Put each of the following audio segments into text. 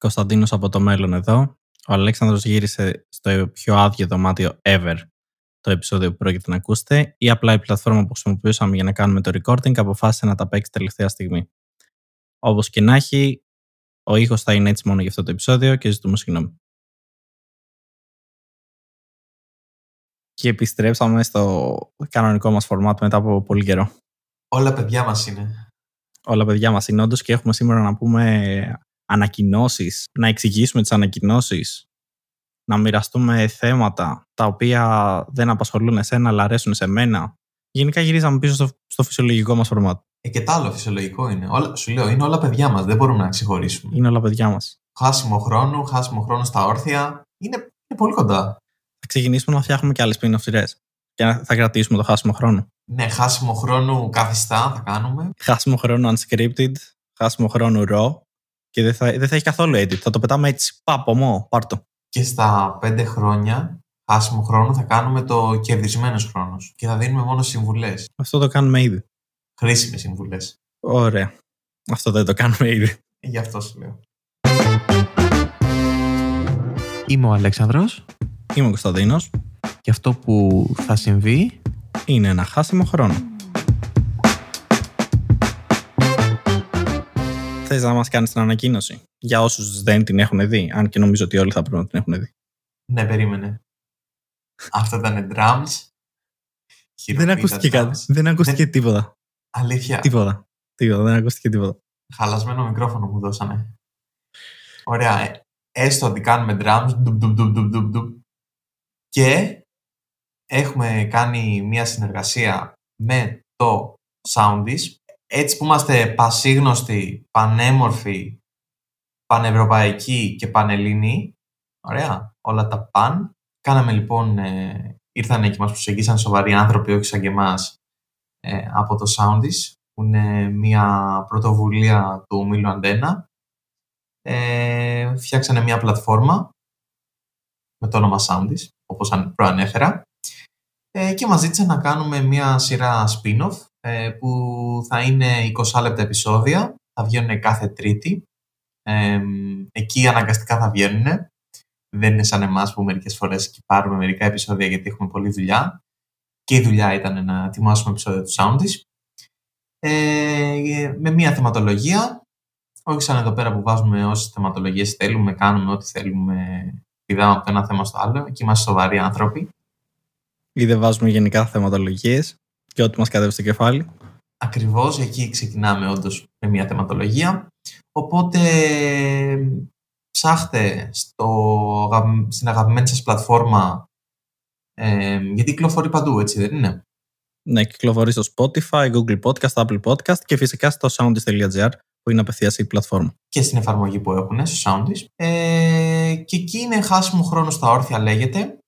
Κωνσταντίνος από το μέλλον εδώ. Ο Αλέξανδρος γύρισε στο πιο άδειο δωμάτιο ever το επεισόδιο που πρόκειται να ακούσετε ή απλά η πλατφόρμα που χρησιμοποιούσαμε για να κάνουμε το recording αποφάσισε να τα παίξει τελευταία στιγμή. Όπως και να έχει, ο ήχος θα είναι έτσι μόνο για αυτό το επεισόδιο και ζητούμε συγγνώμη. Και επιστρέψαμε στο κανονικό μας φορμάτ μετά από πολύ καιρό. Όλα παιδιά μας είναι. Όλα παιδιά μας είναι όντως και έχουμε σήμερα να πούμε ανακοινώσεις, να εξηγήσουμε τις ανακοινώσεις, να μοιραστούμε θέματα τα οποία δεν απασχολούν εσένα αλλά αρέσουν σε μένα. Γενικά γυρίζαμε πίσω στο, στο φυσιολογικό μας φορμάτ. Ε, και τ' άλλο φυσιολογικό είναι. Όλα, σου λέω, είναι όλα παιδιά μας, δεν μπορούμε να ξεχωρίσουμε. Είναι όλα παιδιά μας. Χάσιμο χρόνο, χάσιμο χρόνο στα όρθια. Είναι, είναι πολύ κοντά. Θα ξεκινήσουμε να φτιάχνουμε και άλλες spin-off σειρές. Και θα κρατήσουμε το χάσιμο χρόνο. Ναι, χάσιμο χρόνο καθιστά θα κάνουμε. Χάσιμο χρόνο unscripted, χάσιμο χρόνο raw και δεν θα, δεν θα έχει καθόλου edit. Θα το πετάμε έτσι. Πάπο, μου, πάρτο. Και στα πέντε χρόνια χάσιμο χρόνο θα κάνουμε το κερδισμένος χρόνος. Και θα δίνουμε μόνο συμβουλές. Αυτό το κάνουμε ήδη. Χρήσιμες συμβουλές. Ωραία. Αυτό δεν το κάνουμε ήδη. Γι' αυτό σου λέω. Είμαι ο Αλέξανδρος Είμαι ο Κωνσταντίνος. και αυτό που θα συμβεί Είναι ένα χάσιμο χρόνο. Θες να μας κάνεις την ανακοίνωση για όσους δεν την έχουν δει, αν και νομίζω ότι όλοι θα πρέπει να την έχουν δει. Ναι, περίμενε. Αυτό ήταν drums. Δεν Χειροποίητα ακούστηκε drums. κάτι. Δεν ακούστηκε τίποτα. Αλήθεια. Τίποτα. Τίποτα. Δεν ακούστηκε τίποτα. Χαλασμένο μικρόφωνο μου δώσανε. Ωραία. ε, Έστω ότι κάνουμε drums. ντουπ, ντουπ, ντουπ, ντουπ, ντουπ, ντουπ. Και έχουμε κάνει μια συνεργασία με το Soundis. Έτσι που είμαστε πασίγνωστοι, πανέμορφοι, πανευρωπαϊκοί και πανελληνοί. Ωραία. Όλα τα παν. Κάναμε λοιπόν, ε, ήρθαν και μας προσεγγίσαν σοβαροί άνθρωποι, όχι σαν και εμάς, ε, από το Soundis, που είναι μια πρωτοβουλία του Μίλου Αντένα. Ε, φτιάξανε μια πλατφόρμα με το όνομα Soundis, όπως αν- προανέφερα, ε, και μας ζήτησαν να κάνουμε μια σειρά spin-off ε, που θα είναι 20 λεπτά επεισόδια, θα βγαίνουν κάθε τρίτη. Ε, εκεί αναγκαστικά θα βγαίνουν. Δεν είναι σαν εμάς που μερικές φορές και πάρουμε μερικά επεισόδια γιατί έχουμε πολλή δουλειά. Και η δουλειά ήταν να ετοιμάσουμε επεισόδια του Soundis. Ε, με μια θεματολογία, όχι σαν εδώ πέρα που βάζουμε όσες θεματολογίες θέλουμε, κάνουμε ό,τι θέλουμε, πηδάμε από το ένα θέμα στο άλλο. Εκεί είμαστε σοβαροί άνθρωποι. Ή δεν βάζουμε γενικά θεματολογίες και ό,τι μας κατέβει στο κεφάλι. Ακριβώς, εκεί ξεκινάμε όντως με μια θεματολογία. Οπότε ψάχτε στο, αγα- στην αγαπημένη σας πλατφόρμα ε, γιατί κυκλοφορεί παντού, έτσι δεν είναι; Ναι, κυκλοφορεί στο Spotify, Google Podcast, Apple Podcast και φυσικά στο soundist.gr που είναι απευθείας η πλατφόρμα. και στην εφαρμογή που έχουν στο Soundis. Ε, και εκεί είναι χάσιμο χρόνος στα όρθια λέγεται.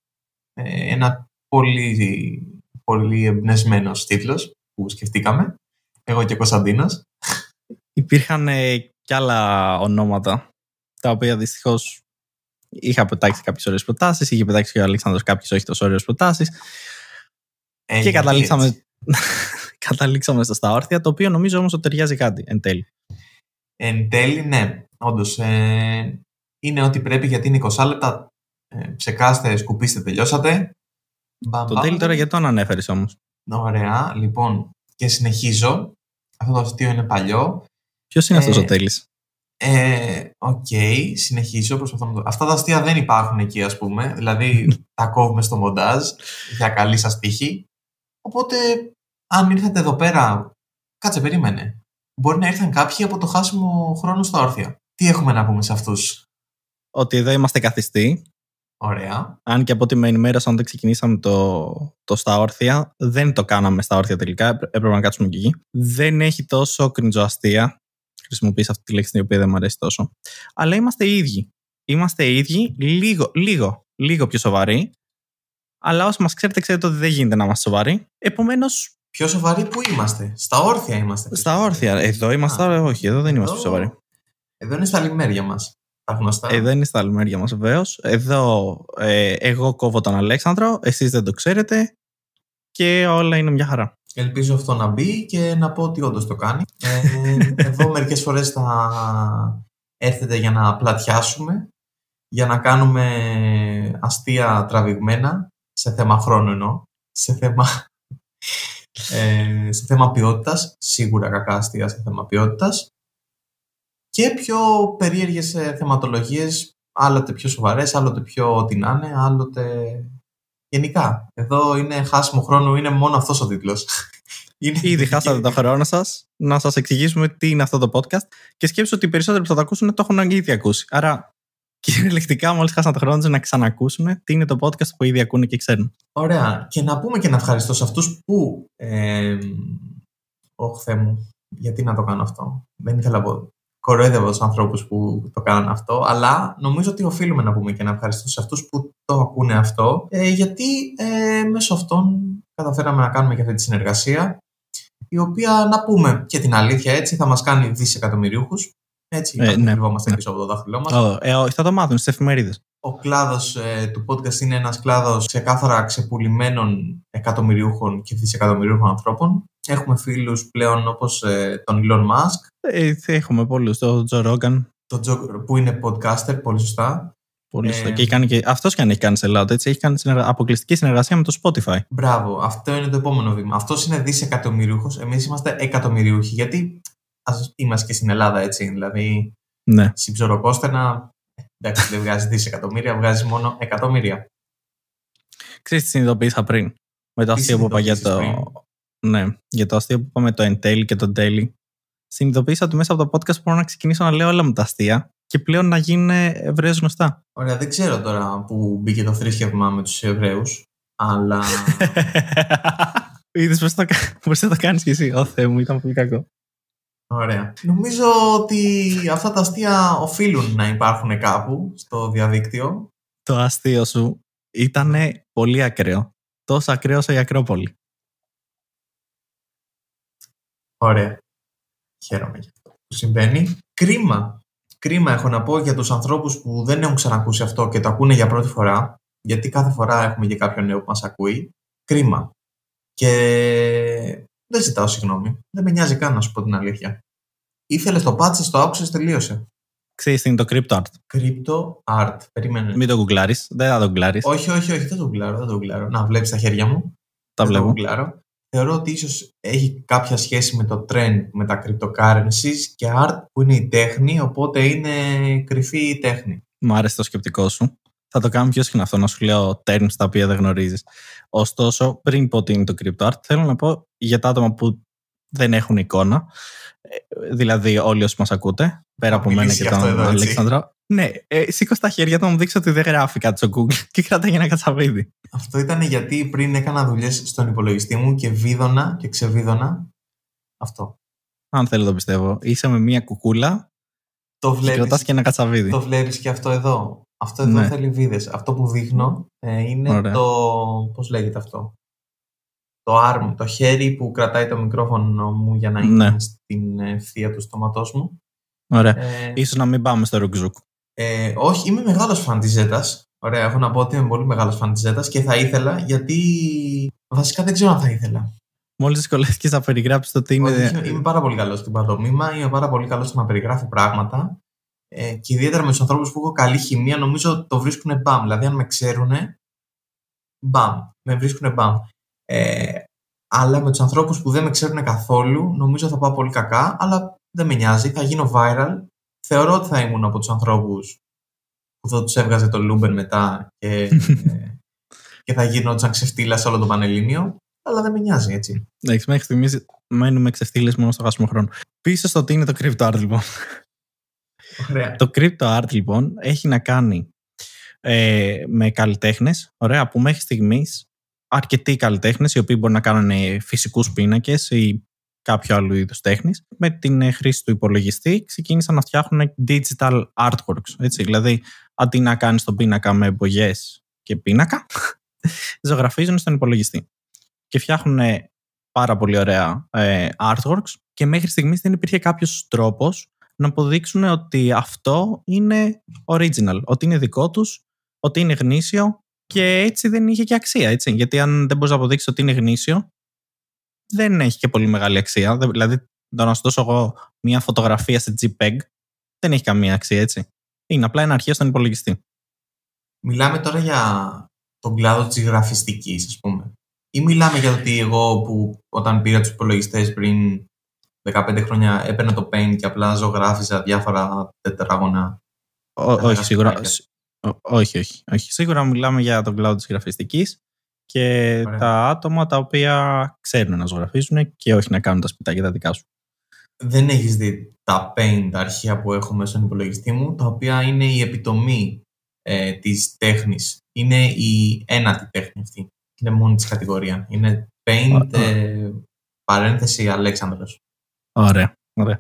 Ε, ένα πολύ, πολύ εμπνευσμένος τίτλος που σκεφτήκαμε. Εγώ και ο Κωνσταντίνος. Υπήρχαν ε, κι άλλα ονόματα τα οποία δυστυχώς είχα πετάξει κάποιες ωραίες προτάσεις, είχε πετάξει και ο Αλέξανδρος κάποιες όχι τόσο ωραίες προτάσεις. Ε, και γιατί καταλήξαμε, έτσι; καταλήξαμε στο στα όρθια, το οποίο νομίζω όμως ότι ταιριάζει κάτι εν τέλει. Εν τέλει, ναι, όντως. Ε, είναι ό,τι πρέπει γιατί είναι 20 λεπτά. Ε, ψεκάστε, σκουπίστε, τελειώσατε. Μπαμ, Το μπαμ. τέλει τώρα γιατί το ανέφερες όμως. Ωραία, λοιπόν. Και συνεχίζω. Αυτό το αστείο είναι παλιό. Ποιος είναι Ε, αυτό ο τέλει. Ε, Οκ, συνεχίζω. Προσπαθώ να το... Αυτά τα αστεία δεν υπάρχουν εκεί, ας πούμε. Δηλαδή, τα κόβουμε στο μοντάζ για καλή σας τύχη. Οπότε, αν ήρθατε εδώ πέρα, κάτσε, περίμενε. Μπορεί να ήρθαν κάποιοι από το χάσιμο χρόνο στα όρθια. Τι έχουμε να πούμε σε αυτούς; Ότι εδώ είμαστε καθιστοί. Ωραία. Αν και από ό,τι με ενημέρωσαν όταν ξεκινήσαμε το, το στα όρθια, δεν το κάναμε στα όρθια τελικά. έπρε- Έπρεπε να κάτσουμε και εκεί. Δεν έχει τόσο κριντζοαστεία. Χρησιμοποιείς αυτή τη λέξη την οποία δεν μου αρέσει τόσο. Αλλά είμαστε οι ίδιοι. Είμαστε οι ίδιοι, λίγο, λίγο, λίγο πιο σοβαροί. Αλλά όσοι μας ξέρετε, ξέρετε ότι δεν γίνεται να είμαστε σοβαροί. Επομένως, Πιο σοβαροί που είμαστε. Στα όρθια είμαστε. πιο στα σοβαροί. όρθια. Εδώ είμαστε, Α. όχι, εδώ δεν είμαστε Εδώ- πιο σοβαροί. Εδώ είναι στα λιμέρια μας. Τα γνωστά. Εδώ είναι στα άλλη μέρια μας, βεβαίως. Εδώ ε, εγώ κόβω τον Αλέξανδρο, εσείς δεν το ξέρετε και όλα είναι μια χαρά. Ελπίζω αυτό να μπει και να πω ότι όντως το κάνει. Ε, εδώ μερικές φορές θα έρχεται για να πλατιάσουμε, για να κάνουμε αστεία τραβηγμένα, σε θέμα χρόνου εννοώ, σε θέμα, ε, σε θέμα ποιότητας, σίγουρα κακά αστεία σε θέμα ποιότητας, και πιο περίεργες ε, θεματολογίες, άλλοτε πιο σοβαρές, άλλοτε πιο ό,τι να είναι, άλλοτε γενικά. Εδώ είναι χάσιμο χρόνο, είναι μόνο αυτός ο τίτλος. Είναι... Ήδη χάσατε το χρόνο σας να σας εξηγήσουμε τι είναι αυτό το podcast και σκέψτε ότι οι περισσότεροι που θα το ακούσουν το έχουν ήδη ακούσει. Άρα, κυριολεκτικά, μόλις χάσαν το χρόνο του να ξανακούσουν τι είναι το podcast που ήδη ακούνε και ξέρουν. Ωραία. Και να πούμε και να ευχαριστώ σε αυτούς που. Ε, Όχι, Θεέ μου, γιατί να το κάνω αυτό. Δεν ήθελα να πω. Κοροϊδεύω τους ανθρώπους που το κάναν αυτό, αλλά νομίζω ότι οφείλουμε να πούμε και να ευχαριστώ σε αυτούς που το ακούνε αυτό, ε, γιατί ε, μέσω αυτών καταφέραμε να κάνουμε και αυτή τη συνεργασία η οποία να πούμε και την αλήθεια έτσι θα μας κάνει δισεκατομμυριούχους. Έτσι, ε, ναι, κρυβόμαστε ναι. πίσω από το δάχτυλό μας. Oh, ε, θα το μάθουν στις εφημερίδες. Ο κλάδος ε, του podcast είναι ένας κλάδος ξεκάθαρα ξεπουλημένων εκατομμυριούχων και δισεκατομμυριούχων ανθρώπων. Έχουμε φίλους πλέον όπως ε, τον Elon Musk. Ε, έχουμε πολλούς, τον Joe Rogan. Το Joe, που είναι podcaster, πολύ σωστά. Πολύ σωστά. Ε, και, κάνει και αυτός και αν έχει κάνει σε Ελλάδα, έτσι, έχει κάνει συνεργα... αποκλειστική συνεργασία με το Spotify. Μπράβο, αυτό είναι το επόμενο βήμα. Αυτός είναι δισεκατομμυρίουχος. Εμείς είμαστε εκατομμυριούχοι. Γιατί ας είμαστε και στην Ελλάδα, έτσι. Δηλαδή, ναι. συμπζωροκόστενα, εντάξει, δεν βγάζει δισεκατομμύρια, βγάζει μόνο εκατομμύρια. Ξέρεις τι συνειδητοποίησα πριν. Με το αστείο που είπα για το. Ναι, για το αστείο που είπαμε το εν τέλει και το τέλει. Συνειδητοποίησα ότι μέσα από το podcast μπορώ να ξεκινήσω να λέω όλα με τα αστεία και πλέον να γίνουν Εβραίου γνωστά. Ωραία, δεν ξέρω τώρα που μπήκε το θρήσκευμα με τους Εβραίους, αλλά. Είδες πώς θα το κάνεις κι εσύ. Ω Θεέ μου, ήταν πολύ κακό. Ωραία. Νομίζω ότι αυτά τα αστεία οφείλουν να υπάρχουν κάπου στο διαδίκτυο. Το αστείο σου ήταν πολύ ακραίο. Τόσο ακραίο όσο η Ακρόπολη. Ωραία. Χαίρομαι για αυτό που συμβαίνει. Κρίμα Κρίμα έχω να πω για τους ανθρώπους που δεν έχουν ξανακούσει αυτό και το ακούνε για πρώτη φορά, γιατί κάθε φορά έχουμε και κάποιον νέο που μας ακούει. Κρίμα. Και δεν ζητάω συγγνώμη. Δεν με νοιάζει καν να σου πω την αλήθεια. Ήθελε το πάτσε, το άκουσες, τελείωσε. Ξέρεις τι είναι το crypto art; Crypto art. Περίμενε. Μην το γκουγκλάρεις. Δεν θα το γκουγκλάρεις. Όχι, όχι, όχι. Δεν το γκουγκλάρω. Δεν το γκουγκλάρω. Να βλέπεις τα χέρια μου. Τα βλέπω θεωρώ ότι ίσως έχει κάποια σχέση με το trend με τα cryptocurrencies και art που είναι η τέχνη, οπότε είναι κρυφή η τέχνη. Μου άρεσε το σκεπτικό σου. Θα το κάνω πιο συχνά αυτό να σου λέω terms τα οποία δεν γνωρίζεις. Ωστόσο, πριν πω ότι είναι το crypto art, θέλω να πω για τα άτομα που δεν έχουν εικόνα, ε, δηλαδή όλοι όσοι μας ακούτε, πέρα από μένα και τον Αλέξανδρο. Ναι, ε, σήκω στα χέρια του να μου δείξει ότι δεν γράφει κάτι στο Google και κρατάει ένα κατσαβίδι. Αυτό ήταν γιατί πριν έκανα δουλειές στον υπολογιστή μου και βίδωνα και ξεβίδωνα. Αυτό. Αν θέλω το πιστεύω. Είσαι με μία κουκούλα το βλέπεις, και και ένα κατσαβίδι. Το βλέπεις και αυτό εδώ. Αυτό εδώ ναι. θέλει βίδες. Αυτό που δείχνω ε, είναι Ωραία. το. Πώς λέγεται αυτό; Το arm, το χέρι που κρατάει το μικρόφωνο μου για να είναι ναι. στην ευθεία του στόματός μου. Ωραία. Ε, ίσως να μην πάμε στο ρουκζούκ. Ε, όχι, είμαι μεγάλος φαν της Ζέτα. Ωραία, έχω να πω ότι είμαι πολύ μεγάλος φαν της Ζέτα και θα ήθελα γιατί. Βασικά δεν ξέρω αν θα ήθελα. Μόλις δυσκολεύτηκες να περιγράψεις το τι είναι. Όχι, είμαι πάρα πολύ καλός στην παντομήμα, είμαι πάρα πολύ καλός στο να περιγράφω πράγματα. Ε, και ιδιαίτερα με τους ανθρώπους που έχω καλή χημεία, νομίζω το βρίσκουν μπαμ. Δηλαδή, αν με ξέρουν, μπαμ. Με βρίσκουν μπαμ. Ε, αλλά με τους ανθρώπους που δεν με ξέρουν καθόλου, νομίζω θα πάω πολύ κακά, αλλά δεν με νοιάζει. Θα γίνω viral θεωρώ ότι θα ήμουν από τους ανθρώπους που θα τους έβγαζε το Luben μετά και, και θα γινόταν ξεφτύλα σε όλο το Πανελλήνιο. Αλλά δεν με νοιάζει έτσι. Εντάξει, μέχρι στιγμής μένουμε ξεφτύλες μόνο στο χάσιμο χρόνο. Πίσω στο τι είναι το crypto art λοιπόν. Ωραία. Το crypto art λοιπόν έχει να κάνει ε, με καλλιτέχνες, ωραία, που μέχρι στιγμής αρκετοί καλλιτέχνες, οι οποίοι μπορεί να κάνουν φυσικούς πίνακες ή κάποιο άλλο είδου τέχνης, με την ε, χρήση του υπολογιστή ξεκίνησαν να φτιάχνουν digital artworks. Έτσι. Δηλαδή, αντί να κάνεις τον πίνακα με εμπογέ και πίνακα, ζωγραφίζουν στον υπολογιστή. Και φτιάχνουν πάρα πολύ ωραία ε, artworks και μέχρι στιγμής δεν υπήρχε κάποιος τρόπος να αποδείξουν ότι αυτό είναι original, ότι είναι δικό τους, ότι είναι γνήσιο και έτσι δεν είχε και αξία. Έτσι. Γιατί αν δεν μπορείς να αποδείξεις ότι είναι γνήσιο, δεν έχει και πολύ μεγάλη αξία. Δηλαδή, το να σου δώσω εγώ μια φωτογραφία σε JPEG δεν έχει καμία αξία, έτσι. Είναι απλά ένα αρχείο στον υπολογιστή. Μιλάμε τώρα για τον κλάδο της γραφιστικής, ας πούμε. Ή μιλάμε για το ότι εγώ που όταν πήρα τους υπολογιστές πριν 15 χρόνια έπαιρνα το Paint και απλά ζωγράφιζα διάφορα τετράγωνα. όχι, σίγουρα. Όχι, όχι, όχι. Σίγουρα μιλάμε για τον κλάδο της γραφιστικής και τα άτομα τα οποία ξέρουν να ζωγραφίζουν και όχι να κάνουν τα σπιτάκια τα δικά σου. Δεν έχεις δει τα Paint, τα αρχεία που έχω μέσα στον υπολογιστή μου, τα οποία είναι η επιτομή ε, της τέχνης. Είναι η ένατη τέχνη αυτή. Είναι μόνη της κατηγορία. Είναι Paint, ε, παρένθεση Αλέξανδρος. Ωραία, ωραία.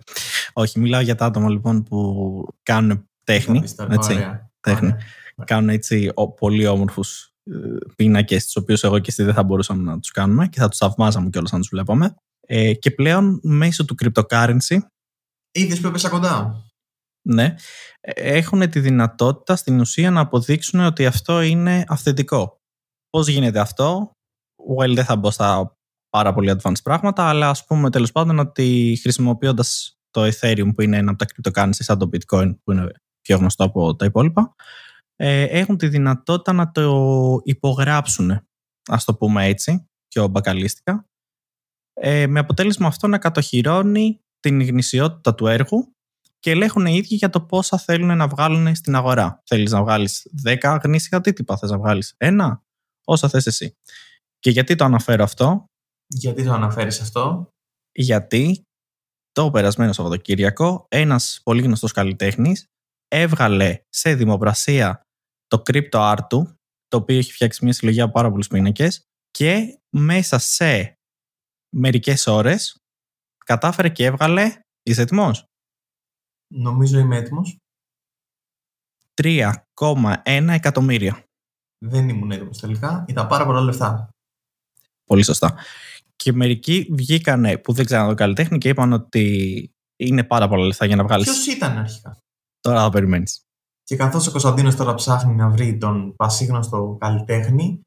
Όχι, μιλάω για τα άτομα λοιπόν που κάνουν τέχνη. Έτσι, Ωραία. Τέχνη. Ωραία. Κάνουν έτσι ο- πολύ όμορφους ε, πίνακες, τους οποίους εγώ και εσύ δεν θα μπορούσαμε να τους κάνουμε και θα τους θαυμάζαμε κιόλας αν τους βλέπαμε. Ε, και πλέον μέσω του cryptocurrency Είδες που έπεσα κοντά. ναι, έχουν τη δυνατότητα στην ουσία να αποδείξουν ότι αυτό είναι αυθεντικό. Πώς γίνεται αυτό; Well, δεν θα μπω στα πάρα πολύ advanced πράγματα, αλλά ας πούμε τέλος πάντων ότι χρησιμοποιώντας το Ethereum που είναι ένα από τα cryptocurrency σαν το Bitcoin που είναι πιο γνωστό από τα υπόλοιπα, ε, έχουν τη δυνατότητα να το υπογράψουν, ας το πούμε έτσι, πιο μπακαλίστικα, ε, με αποτέλεσμα αυτό να κατοχυρώνει την γνησιότητα του έργου και ελέγχουν οι ίδιοι για το πόσα θέλουν να βγάλουν στην αγορά. Θέλεις να βγάλεις 10 γνήσια αντίτυπα, θες να βγάλεις ένα, όσα θες εσύ. Και γιατί το αναφέρω αυτό, Γιατί το αναφέρεις αυτό; γιατί το περασμένο Σαββατοκύριακο ένας πολύ γνωστός καλλιτέχνης έβγαλε σε δημοπρασία το crypto art του, το οποίο έχει φτιάξει μια συλλογή από πάρα πολλούς πίνακες και μέσα σε μερικές ώρες κατάφερε και έβγαλε, είσαι έτοιμος, Νομίζω είμαι έτοιμος. 3,1 εκατομμύρια. Δεν ήμουν έτοιμος τελικά. Ήταν πάρα πολλά λεφτά. Πολύ σωστά. Και μερικοί βγήκανε που δεν ξέραν τον καλλιτέχνη και είπαν ότι είναι πάρα πολλά λεφτά για να βγάλεις. Ποιος ήταν αρχικά; Τώρα θα περιμένεις. Και καθώς ο Κωνσταντίνος τώρα ψάχνει να βρει τον πασίγνωστο καλλιτέχνη,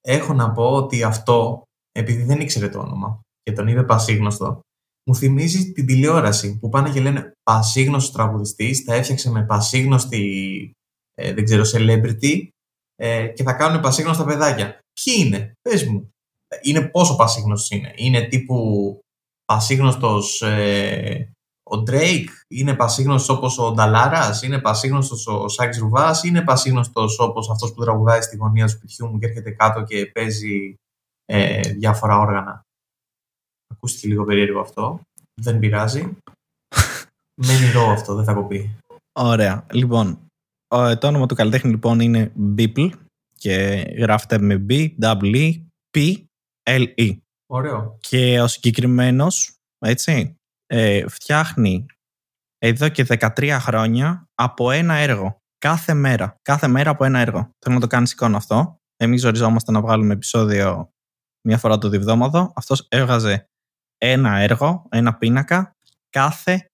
έχω να πω ότι αυτό, επειδή δεν ήξερε το όνομα και τον είπε πασίγνωστο, μου θυμίζει την τηλεόραση που πάνε και λένε πασίγνωστος τραγουδιστής, τα έφτιαξε με πασίγνωστη, ε, δεν ξέρω, celebrity ε, και θα κάνουν πασίγνωστα παιδάκια. Ποιοι είναι, πες μου. Είναι πόσο πασίγνωστος είναι. Είναι τύπου πασίγνωστος ε, ο Drake, είναι πασίγνωστος όπως ο Νταλάρας, είναι πασίγνωστος ο Σάκης Ρουβάς, είναι πασίγνωστος όπως αυτός που τραγουδάει στη γωνία του σπιτιού μου και έρχεται κάτω και παίζει ε, διάφορα όργανα. Ακούστηκε λίγο περίεργο αυτό. Δεν πειράζει. Μένει ρο αυτό, δεν θα κοπεί. Ωραία. Λοιπόν, ο- το όνομα του καλλιτέχνη λοιπόν είναι Beeple και γράφεται με B, W, P, L, E. Ωραίο. Και ο συγκεκριμένος, έτσι, ε, φτιάχνει εδώ και 13 χρόνια από ένα έργο. Κάθε μέρα. Κάθε μέρα από ένα έργο. Θέλω να το κάνεις εικόνα αυτό. Εμείς ζοριζόμαστε να βγάλουμε επεισόδιο μία φορά το διβδόματο. Αυτός έβγαζε ένα έργο, ένα πίνακα κάθε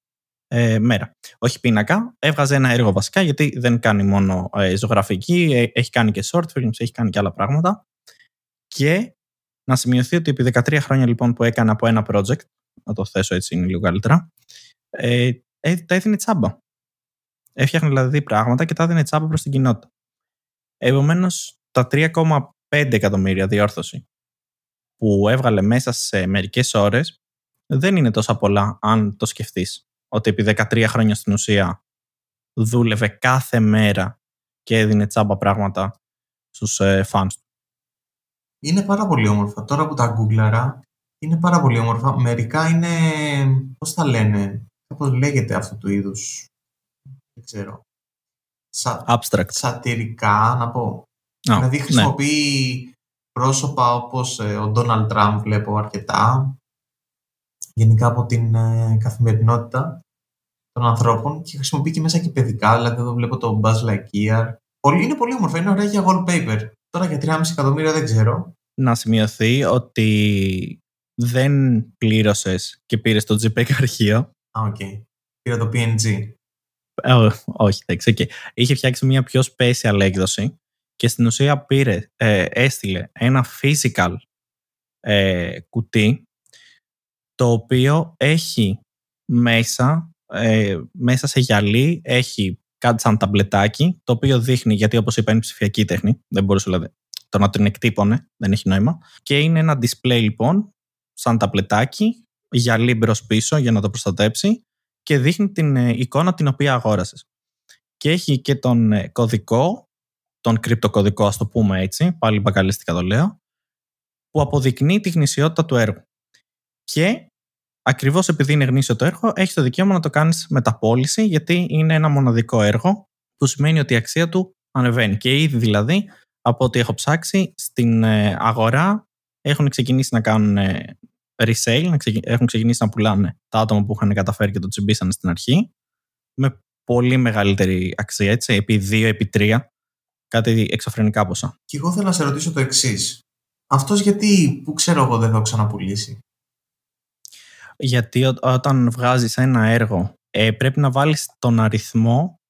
ε, μέρα. Όχι πίνακα, έβγαζε ένα έργο βασικά γιατί δεν κάνει μόνο ε, ζωγραφική, ε, έχει κάνει και short films, έχει κάνει και άλλα πράγματα. Και να σημειωθεί ότι επί 13 χρόνια λοιπόν που έκανε από ένα project, να το θέσω έτσι είναι λίγο καλύτερα, ε, ε, τα έδινε τσάμπα. Έφτιαχνε δηλαδή πράγματα και τα έδινε τσάμπα προς την κοινότητα. Επομένως, τα 3,5 εκατομμύρια διόρθωση που έβγαλε μέσα σε μερικές ώρες δεν είναι τόσα πολλά αν το σκεφτείς. Ότι επί 13 χρόνια στην ουσία δούλευε κάθε μέρα και έδινε τσάμπα πράγματα στους ε, fans του. Είναι πάρα πολύ όμορφα. Τώρα που τα γκούγκλαρα, είναι πάρα πολύ όμορφα. Μερικά είναι, πώς τα λένε, πώς λέγεται αυτού του είδους, δεν ξέρω. Σα, Abstract. σατυρικά, να πω. Α, δηλαδή ναι. χρησιμοποιεί πρόσωπα όπως ε, ο Ντόναλτ Τραμπ βλέπω αρκετά. Γενικά από την ε, καθημερινότητα των ανθρώπων και χρησιμοποιεί και μέσα και παιδικά. Δηλαδή εδώ βλέπω το Buzz Lightyear. Πολύ, είναι πολύ όμορφα, είναι ωραία για wallpaper. Τώρα για 3,5 εκατομμύρια δεν ξέρω. Να σημειωθεί ότι δεν πλήρωσες και πήρες το JPEG αρχείο. Α, οκ. Πήρα το PNG. Ε, όχι, εντάξει, okay. Είχε φτιάξει μια πιο special έκδοση και στην ουσία πήρε, ε, έστειλε ένα physical ε, κουτί το οποίο έχει μέσα ε, μέσα σε γυαλί έχει κάτι σαν ταμπλετάκι, το οποίο δείχνει, γιατί όπως είπα είναι ψηφιακή τέχνη, δεν μπορούσε δηλαδή το να την εκτύπωνε, δεν έχει νόημα. Και είναι ένα display λοιπόν, σαν ταμπλετάκι, γυαλί μπρος πίσω για να το προστατέψει και δείχνει την ε, εικόνα την οποία αγόρασες. Και έχει και τον ε, κωδικό, τον κρυπτοκωδικό ας το πούμε έτσι, πάλι μπακαλίστικα το λέω, που αποδεικνύει τη γνησιότητα του έργου. Και ακριβώς επειδή είναι γνήσιο το έργο, έχεις το δικαίωμα να το κάνεις μεταπόληση, γιατί είναι ένα μοναδικό έργο, που σημαίνει ότι η αξία του ανεβαίνει. Και ήδη δηλαδή, από ό,τι έχω ψάξει, στην ε, αγορά έχουν ξεκινήσει να κάνουν ε, resale, έχουν ξεκινήσει να πουλάνε τα άτομα που είχαν καταφέρει και το τσιμπήσανε στην αρχή, με πολύ μεγαλύτερη αξία, έτσι, επί δύο, επί τρία, κάτι εξωφρενικά ποσά. Και εγώ θέλω να σε ρωτήσω το εξής. Αυτός γιατί, που ξέρω εγώ, δεν θα το ξαναπουλήσει; Γιατί όταν βγάζεις ένα έργο ε, πρέπει να βάλεις τον αριθμό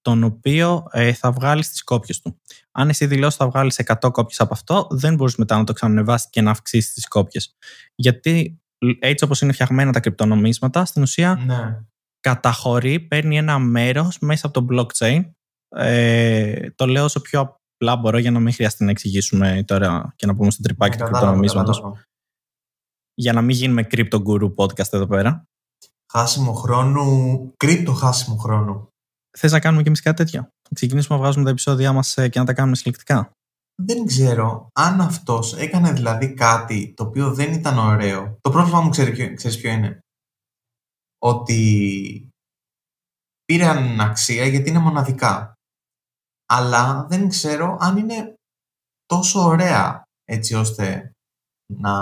τον οποίο ε, θα βγάλεις τις κόπιες του. Αν εσύ δηλώσεις θα βγάλεις 100 κόπιες από αυτό, δεν μπορείς μετά να το ξανανεβάσεις και να αυξήσεις τις κόπιες. Γιατί έτσι όπως είναι φτιαγμένα τα κρυπτονομίσματα, στην ουσία ναι. καταχωρεί, παίρνει ένα μέρος μέσα από το blockchain. Ε, το λέω όσο πιο απλά μπορώ για να μην χρειαστεί να εξηγήσουμε τώρα και να πούμε στο τρυπάκι ναι, του κρυπτονομίσματος για να μην γίνουμε crypto guru podcast εδώ πέρα. Χάσιμο χρόνου, κρύπτο χάσιμο χρόνου. Θες να κάνουμε και εμείς κάτι τέτοιο; Να ξεκινήσουμε να βγάζουμε τα επεισόδια μας ε, και να τα κάνουμε συλλεκτικά. Δεν ξέρω αν αυτός έκανε δηλαδή κάτι το οποίο δεν ήταν ωραίο. Το πρόβλημα μου ξέρει, ξέρεις ποιο είναι. Ότι πήραν αξία γιατί είναι μοναδικά. Αλλά δεν ξέρω αν είναι τόσο ωραία έτσι ώστε να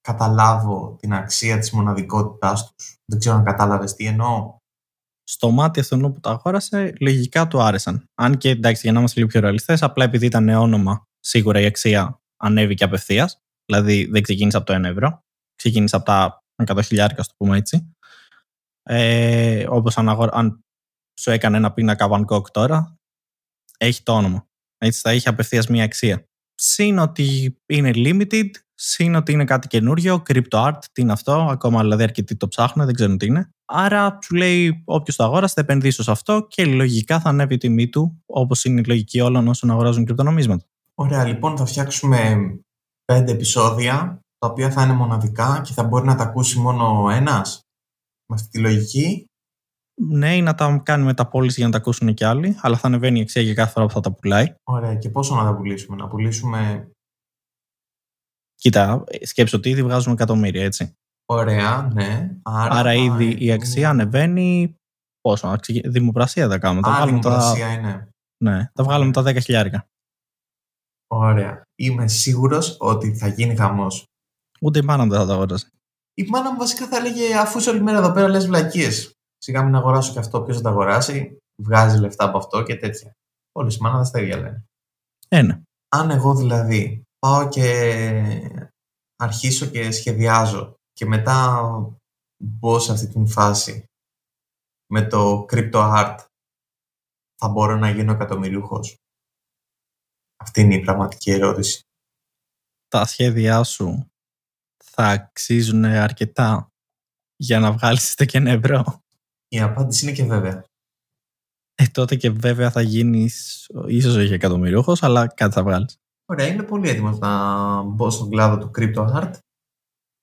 καταλάβω την αξία της μοναδικότητάς τους. Δεν ξέρω αν κατάλαβες τι εννοώ. Στο μάτι αυτού που το αγόρασε, λογικά του άρεσαν. Αν και εντάξει, για να είμαστε λίγο πιο ρεαλιστές, απλά επειδή ήταν όνομα, σίγουρα η αξία ανέβηκε απευθείας. Δηλαδή δεν ξεκίνησε από το 1 ευρώ. Ξεκίνησε από τα 100 χιλιάρικα, το πούμε έτσι. Ε, Όπως αν, αν σου έκανε ένα πίνακα Van τώρα, έχει το όνομα. Έτσι θα έχει απευθείας μία αξία. Συν ότι είναι limited, συν ότι είναι κάτι καινούριο, crypto art, τι είναι αυτό, ακόμα δηλαδή αρκετοί το ψάχνουν, δεν ξέρουν τι είναι. Άρα σου λέει όποιος το αγόρασε θα επενδύσω σε αυτό και λογικά θα ανέβει η τιμή του, όπως είναι η λογική όλων όσων αγοράζουν κρυπτονομίσματα. Ωραία, λοιπόν θα φτιάξουμε πέντε επεισόδια, τα οποία θα είναι μοναδικά και θα μπορεί να τα ακούσει μόνο ένας με αυτή τη λογική. Ναι, ή να τα κάνουμε τα πώληση για να τα ακούσουν και άλλοι, αλλά θα ανεβαίνει η αξία για κάθε φορά που θα τα πουλάει. Ωραία, και πόσο να τα πουλήσουμε, να πουλήσουμε. Κοίτα, σκέψω ότι ήδη βγάζουμε εκατομμύρια, έτσι. Ωραία, ναι. Άρα, Άρα ήδη η αξία ανεβαίνει. Πόσο, δημοπρασία θα κάνουμε. Α, δημοπρασία τα... είναι. Ναι, θα βγάλουμε τα 10 χιλιάρικα. Ωραία. Είμαι σίγουρος ότι θα γίνει χαμός. Ούτε η μάνα μου δεν θα τα αγοράσει. Η μάνα μου βασικά θα έλεγε αφού είσαι όλη μέρα εδώ πέρα λες βλακίες σιγά μην αγοράσω και αυτό. Ποιος θα τα αγοράσει, βγάζει λεφτά από αυτό και τέτοια. Όλες οι μάναδες τα ίδια λένε. Ένα. Αν εγώ δηλαδή πάω και αρχίσω και σχεδιάζω και μετά μπω σε αυτή την φάση με το crypto art θα μπορώ να γίνω εκατομμυριούχος. Αυτή είναι η πραγματική ερώτηση. Τα σχέδιά σου θα αξίζουν αρκετά για να βγάλεις και ένα ευρώ. Η απάντηση είναι και βέβαια. Ε, τότε και βέβαια θα γίνεις ίσως όχι εκατομμυρίουχος, αλλά κάτι θα βγάλεις. Ωραία, είμαι πολύ έτοιμος να μπω στον κλάδο του crypto art.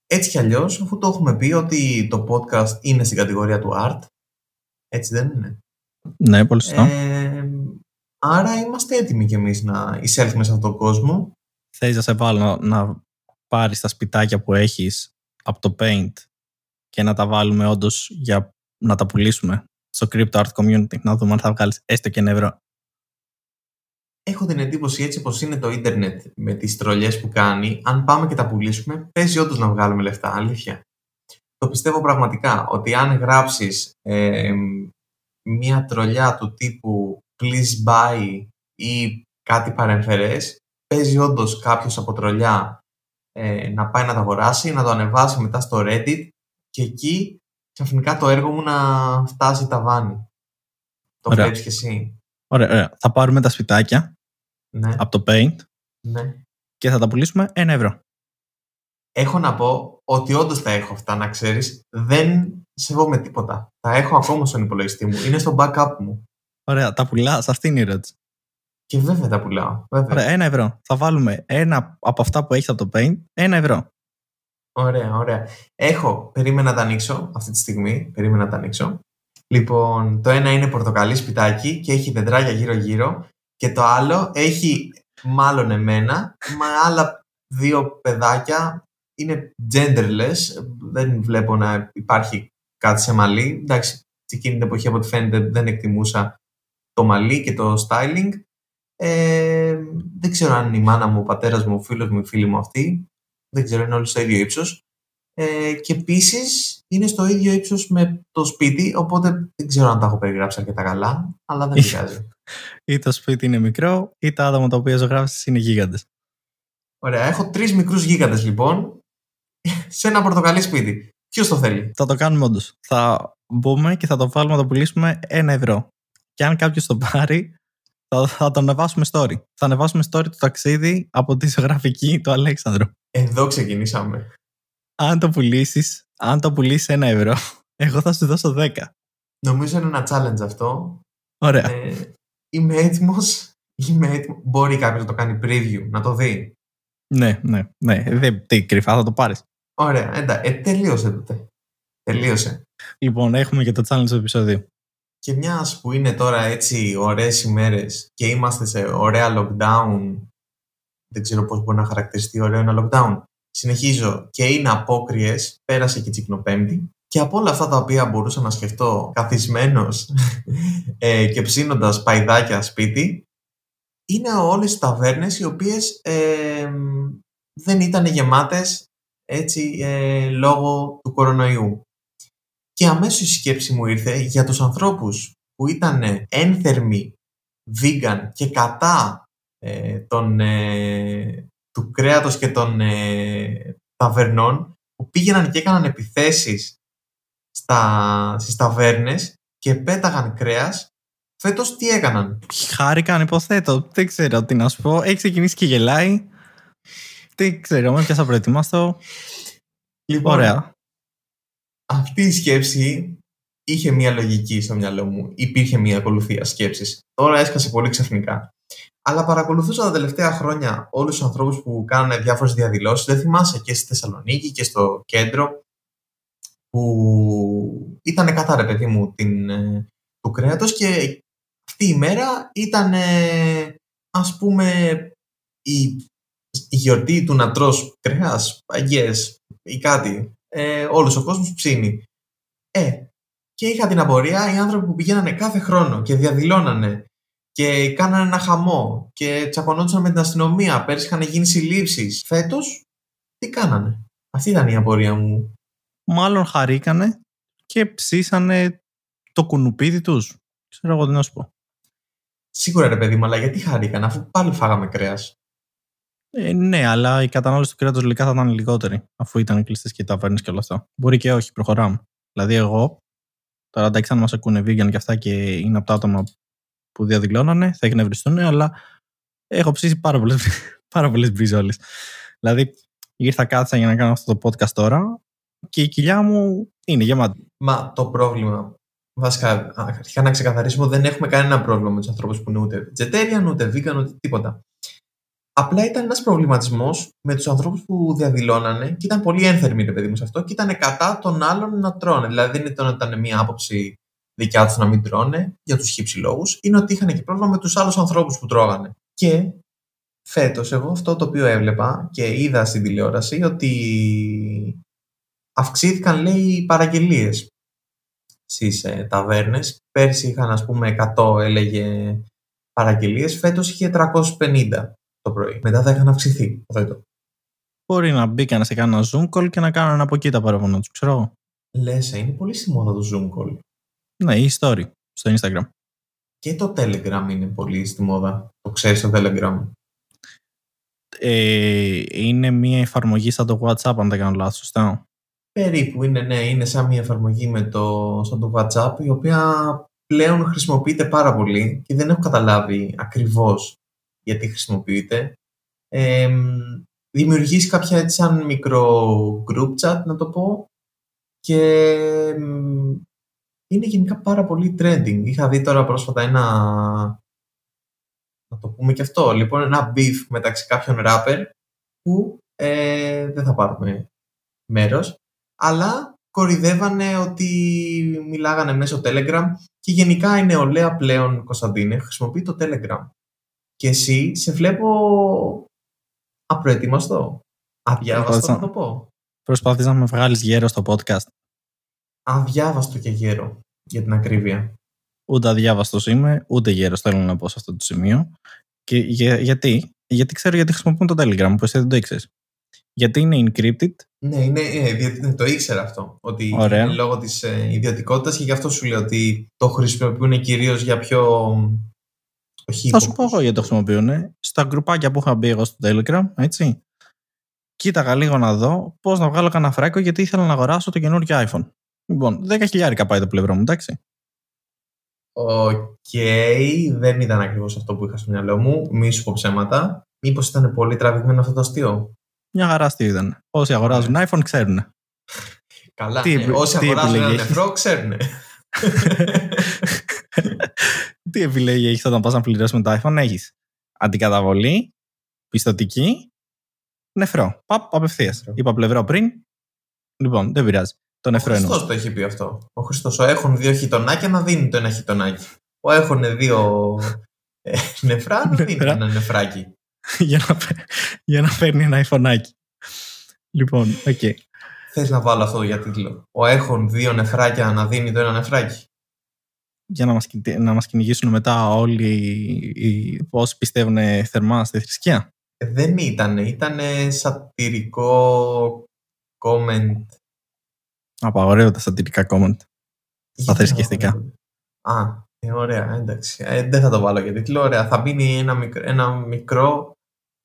Έτσι κι αλλιώς, αφού το έχουμε πει ότι το podcast είναι στην κατηγορία του art, έτσι δεν είναι. Ναι, πολύ σωστά. Ε, άρα είμαστε έτοιμοι κι εμείς να εισέλθουμε σε αυτόν τον κόσμο. Θέλεις να σε βάλω να, να πάρεις τα σπιτάκια που έχεις από το Paint και να τα βάλουμε όντως για να τα πουλήσουμε στο Crypto Art Community, να δούμε αν θα βγάλεις έστω και ένα ευρώ. Έχω την εντύπωση έτσι πως είναι το ίντερνετ με τις τρολιές που κάνει, αν πάμε και τα πουλήσουμε, παίζει όντως να βγάλουμε λεφτά, αλήθεια. Το πιστεύω πραγματικά ότι αν γράψεις ε, μία τρολιά του τύπου please buy ή κάτι παρεμφερές, παίζει όντως κάποιος από τρολιά ε, να πάει να τα αγοράσει, να το ανεβάσει μετά στο Reddit και εκεί ξαφνικά το έργο μου να φτάσει ταβάνι. Το βλέπεις και εσύ. Ωραία, ωραία. Θα πάρουμε τα σπιτάκια ναι. από το Paint ναι. και θα τα πουλήσουμε ένα ευρώ. έχω να πω ότι όντως τα έχω αυτά, να ξέρεις. Δεν σεβόμαι τίποτα. Τα έχω ακόμα στον υπολογιστή μου. Είναι στο backup μου. Ωραία, τα πουλά. Αυτή είναι η ερώτηση. Και βέβαια τα πουλάω. Βέβαια. Ωραία, ένα ευρώ. Θα βάλουμε ένα από αυτά που έχει από το Paint, ένα ευρώ. Ωραία, ωραία. Έχω, περίμενα να τα ανοίξω αυτή τη στιγμή. Περίμενα να τα ανοίξω. Λοιπόν, το ένα είναι πορτοκαλί σπιτάκι και έχει δεντράκια γύρω-γύρω. Και το άλλο έχει μάλλον εμένα, με άλλα δύο παιδάκια. Είναι genderless. Δεν βλέπω να υπάρχει κάτι σε μαλλί. Εντάξει, εκείνη την εποχή από ό,τι φαίνεται δεν εκτιμούσα το μαλλί και το styling. Ε, δεν ξέρω αν είναι η μάνα μου, ο πατέρας μου, ο φίλος μου, η φίλη μου αυτή. Δεν ξέρω, είναι όλοι στο ίδιο ύψος. Ε, και επίσης είναι στο ίδιο ύψος με το σπίτι, οπότε δεν ξέρω αν τα έχω περιγράψει αρκετά καλά, αλλά δεν πειράζει. ή το σπίτι είναι μικρό, ή τα άτομα τα οποία ζωγράφησες είναι γίγαντες. Ωραία, έχω τρεις μικρούς γίγαντες λοιπόν σε ένα πορτοκαλί σπίτι. Ποιος το θέλει; Θα το κάνουμε όντως. Θα μπούμε και θα το βάλουμε να το πουλήσουμε ένα ευρώ. Και αν κάποιος το πάρει, θα, θα το ανεβάσουμε story. Θα ανεβάσουμε story το ταξίδι από τη ζωγραφική του Αλέξανδρου. Εδώ ξεκινήσαμε. Αν το πουλήσεις, αν το πουλήσεις ένα ευρώ, εγώ θα σου δώσω 10. Νομίζω είναι ένα challenge αυτό. Ωραία. Ε, είμαι έτοιμος. Είμαι έτοιμος. Μπορεί κάποιος να το κάνει preview, να το δει. Ναι, ναι, ναι. Δεν, τι, κρυφά θα το πάρεις. Ωραία, εντάξει. Ε, τελείωσε τότε. Τελείωσε. Λοιπόν, έχουμε και το challenge του επεισόδιο. Και μιας που είναι τώρα έτσι ωραίες ημέρες και είμαστε σε ωραία lockdown, δεν ξέρω πώς μπορεί να χαρακτηριστεί ωραίο ένα lockdown, συνεχίζω. Και είναι απόκριες, πέρασε και τσικνοπέμπτη. Και από όλα αυτά τα οποία μπορούσα να σκεφτώ καθισμένος ε, και ψήνοντας παϊδάκια σπίτι, είναι όλες οι ταβέρνες οι οποίες ε, δεν ήταν γεμάτες έτσι ε, λόγω του κορονοϊού. Και αμέσως η σκέψη μου ήρθε για τους ανθρώπους που ήταν ένθερμοι, vegan και κατά ε, τον, ε, του κρέατος και των ε, ταβερνών που πήγαιναν και έκαναν επιθέσεις στα, στις ταβέρνες και πέταγαν κρέας Φέτος τι έκαναν; Χάρηκαν υποθέτω. Δεν ξέρω τι να σου πω. Έχει ξεκινήσει και γελάει. Δεν ξέρω, με πιάσα προετοιμάστο. Λοιπόν, Ωραία. αυτή η σκέψη είχε μία λογική στο μυαλό μου. Υπήρχε μία ακολουθία σκέψης. Τώρα έσκασε πολύ ξαφνικά. Αλλά παρακολουθούσα τα τελευταία χρόνια όλους τους ανθρώπους που κάνανε διάφορες διαδηλώσεις. Δεν θυμάσαι και στη Θεσσαλονίκη και στο κέντρο που ήταν κατά ρε παιδί μου την, ε, του κρέατος και αυτή η μέρα ήταν ε, ας πούμε η, η γιορτή του να τρως κρέας, παγιές ή κάτι. Ε, όλος ο κόσμος ψήνει. Ε, και είχα την απορία οι άνθρωποι που πηγαίνανε κάθε χρόνο και διαδηλώνανε και κάνανε ένα χαμό και τσακωνόντουσαν με την αστυνομία. Πέρσι είχαν γίνει συλλήψεις. Φέτος, τι κάνανε; Αυτή ήταν η απορία μου. Μάλλον χαρήκανε και ψήσανε το κουνουπίδι τους. Ξέρω εγώ τι να σου πω. Σίγουρα ρε παιδί μου, αλλά γιατί χαρήκαν αφού πάλι φάγαμε κρέας. Ε, ναι, αλλά η κατανάλωση του κρέατος λογικά θα ήταν λιγότερη αφού ήταν κλειστές και οι ταβέρνες και όλα αυτά. Μπορεί και όχι, προχωράμε. Δηλαδή, εγώ, τώρα εντάξει, αν μας ακούνε vegan και αυτά και είναι από τα άτομα που διαδηλώνανε, θα εκνευριστούν, αλλά έχω ψήσει πάρα πολλές πάρα πολλές μπριζόλες. Δηλαδή, ήρθα κάτσα για να κάνω αυτό το podcast τώρα και η κοιλιά μου είναι γεμάτη. Μα το πρόβλημα. Βασικά, αρχικά να ξεκαθαρίσουμε, δεν έχουμε κανένα πρόβλημα με τους ανθρώπους που είναι ούτε vegetarian, ούτε vegan, ούτε τίποτα. Απλά ήταν ένας προβληματισμός με τους ανθρώπους που διαδηλώνανε και ήταν πολύ ένθερμοι, ρε παιδί μου, σε αυτό και ήταν κατά των άλλων να τρώνε. Δηλαδή, δεν ήταν, ήταν μια άποψη δικιά τους να μην τρώνε για τους χύψη λόγους, είναι ότι είχαν και πρόβλημα με τους άλλους ανθρώπους που τρώγανε. Και φέτος, εγώ αυτό το οποίο έβλεπα και είδα στην τηλεόραση ότι αυξήθηκαν, λέει, οι παραγγελίες στις ε, ταβέρνες. Πέρσι είχαν, ας πούμε, 100 έλεγε παραγγελίες, φέτος είχε 350 το πρωί. Μετά θα είχαν αυξηθεί. Αυτό Μπορεί να μπήκαν σε κάνα Zoom call και να κάνουν από εκεί τα παραπάνω τους, ξέρω εγώ. Λες, είναι πολύ στη μόδα το Zoom call. Ναι, η story στο Instagram. Και το Telegram είναι πολύ στη μόδα. Το ξέρεις το Telegram; Ε, είναι μια εφαρμογή σαν το WhatsApp, αν δεν κάνω λάθος, σωστά; Περίπου είναι, ναι, είναι σαν μια εφαρμογή με το, σαν το WhatsApp, η οποία πλέον χρησιμοποιείται πάρα πολύ και δεν έχω καταλάβει ακριβώς γιατί χρησιμοποιείται. Ε, δημιουργείς κάποια έτσι σαν μικρό group chat, να το πω, και είναι γενικά πάρα πολύ trending. Είχα δει τώρα πρόσφατα ένα, να το πούμε και αυτό, λοιπόν, ένα beef μεταξύ κάποιων rapper που ε, δεν θα πάρουμε μέρος, αλλά κορυδεύανε ότι μιλάγανε μέσω Telegram και γενικά η νεολαία πλέον, Κωνσταντίνε, χρησιμοποιεί το Telegram. Και εσύ σε βλέπω απροετοίμαστο, αδιάβαστο να το πω. Προσπαθείς να με βγάλεις γέρο στο podcast. Αδιάβαστο και γέρο, για την ακρίβεια. Ούτε αδιάβαστος είμαι, ούτε γέρος θέλω να πω σε αυτό το σημείο. Και γιατί, γιατί ξέρω γιατί χρησιμοποιούν το Telegram, που εσύ δεν το ήξερες. Γιατί είναι encrypted. Ναι, είναι, ε, το ήξερα αυτό. Ότι είναι λόγω της ε, ιδιωτικότητας και γι' αυτό σου λέω ότι το χρησιμοποιούν κυρίως για πιο. Όχι Θα σου πω εγώ γιατί το χρησιμοποιούν. Στα γκρουπάκια που είχα μπει εγώ στο Telegram, έτσι. Κοίταγα λίγο να δω πώς να βγάλω κανένα φράγκο γιατί ήθελα να αγοράσω το καινούργιο iPhone. Λοιπόν, 10.000 πάει το πλευρό μου, εντάξει. OK, okay, δεν ήταν ακριβώς αυτό που είχα στο μυαλό μου. Μη σου πω ψέματα. Μήπως ήταν πολύ τραβηγμένο αυτό το αστείο; Μια χαρά αστείο ήταν. Όσοι αγοράζουν ναι. iPhone ξέρουν. Καλά. Τι, ε, όσοι τι αγοράζουν ένα νεφρό ξέρουν. τι επιλέγει έχεις όταν πας να πληρώσεις με το iPhone, έχεις αντικαταβολή, πιστωτική, νεφρό. Παπ, απευθείας. Είπα πλευρό πριν. Λοιπόν, δεν πειράζει. Το νεφρό εννοώ. Ο Χριστός το έχει πει αυτό. Ο Χριστός. Έχων δύο χιτωνάκια να δίνει το ένα χιτωνάκι. Ο έχων δύο ε, νεφρά να δίνει ένα νεφράκι. για, να, για να παίρνει ένα iPhone. Λοιπόν, OK. Okay. Θες να βάλω αυτό για τίτλο. Ο έχων δύο νεφράκια να δίνει το ένα νεφράκι. Για να μας, να μας κυνηγήσουν μετά όλοι οι, πώς πιστεύουν θερμά στη θρησκεία. Ε, δεν ήταν. Ήταν σατυρικό comment Απαγορεύονται σατυρικά comment. Στα θρησκευτικά. Α, ε, ωραία, εντάξει. Ε, δεν θα το βάλω για τίτλο. Ωραία, θα μείνει ένα μικρό, ένα μικρό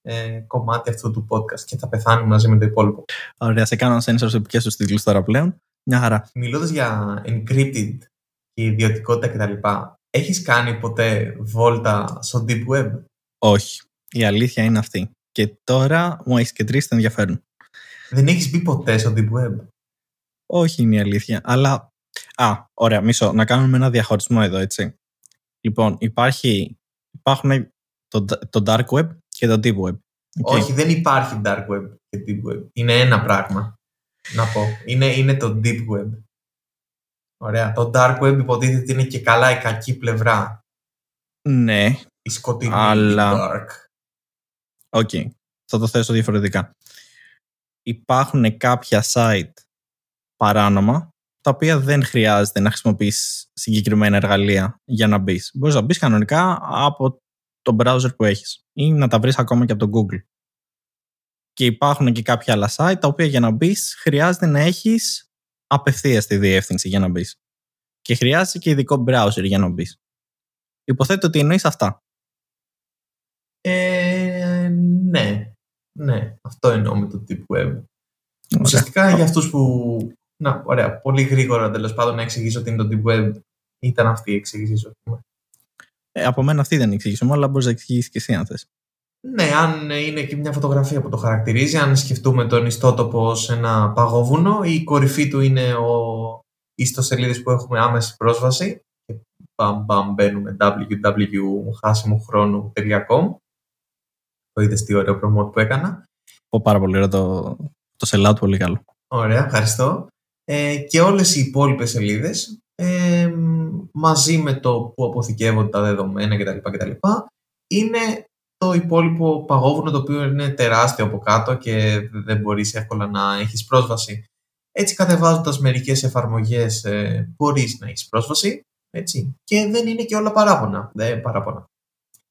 ε, κομμάτι αυτού του podcast και θα πεθάνει μαζί με το υπόλοιπο. Ωραία, σε κάνω sensor σε ποιες τους τίτλους τώρα πλέον. Μια χαρά. Μιλώντας για encrypted και ιδιωτικότητα κτλ. Έχεις κάνει ποτέ βόλτα στο deep web? Όχι. Η αλήθεια είναι αυτή. Και τώρα μου έχεις κεντρήσει το ενδιαφέρον. Δεν έχεις μπει ποτέ στο deep web; Όχι είναι η αλήθεια. Αλλά. Α, ωραία, μισό. Να κάνουμε ένα διαχωρισμό εδώ, έτσι. Λοιπόν, υπάρχει, υπάρχουν το, το dark web και το deep web. Όχι, δεν υπάρχει dark web και deep web. Είναι ένα πράγμα. Να πω. Είναι, είναι το deep web. Ωραία. Το dark web υποτίθεται ότι είναι και καλά η κακή πλευρά. Ναι. Η σκοτεινή, αλλά... dark. OK. Okay. Θα το θέσω διαφορετικά. Υπάρχουν κάποια site παράνομα, τα οποία δεν χρειάζεται να χρησιμοποιείς συγκεκριμένα εργαλεία για να μπεις. Μπορείς να μπεις κανονικά από το browser που έχεις ή να τα βρεις ακόμα και από το Google. Και υπάρχουν και κάποια άλλα site τα οποία για να μπεις χρειάζεται να έχεις απευθείας τη διεύθυνση για να μπεις. Και χρειάζεται και ειδικό browser για να μπεις. Υποθέτω ότι εννοείς αυτά. Ε, ναι. Ναι, αυτό εννοώ με το tip web. Ουσιαστικά για αυτούς που να, ωραία. Πολύ γρήγορα τέλος πάντων να εξηγήσω τι είναι το Deep Web. Ήταν αυτή η εξήγηση, ε, από μένα αυτή δεν εξήγησε, αλλά μπορείς να εξηγήσεις και εσύ αν θες. Ναι, αν είναι και μια φωτογραφία που το χαρακτηρίζει, αν σκεφτούμε τον ιστότοπο ως ένα παγόβουνο, η κορυφή του είναι ο ιστοσελίδες που έχουμε άμεση πρόσβαση. Και μπαμ, μπαμ, μπαίνουμε www.χάσιμοχρόνου.com. Το είδες τι ωραίο promote που έκανα. Πω πάρα πολύ ωραίο το, το sellout, πολύ καλό. Ωραία, ευχαριστώ. Ε, και όλες οι υπόλοιπες σελίδες ε, μαζί με το που αποθηκεύονται τα δεδομένα κτλ. κτλ είναι το υπόλοιπο παγόβουνο το οποίο είναι τεράστιο από κάτω και δεν μπορείς εύκολα να έχεις πρόσβαση. Έτσι κατεβάζοντας μερικές εφαρμογές ε, μπορείς να έχεις πρόσβαση έτσι. και δεν είναι και όλα παράπονα. Δεν παράπονα.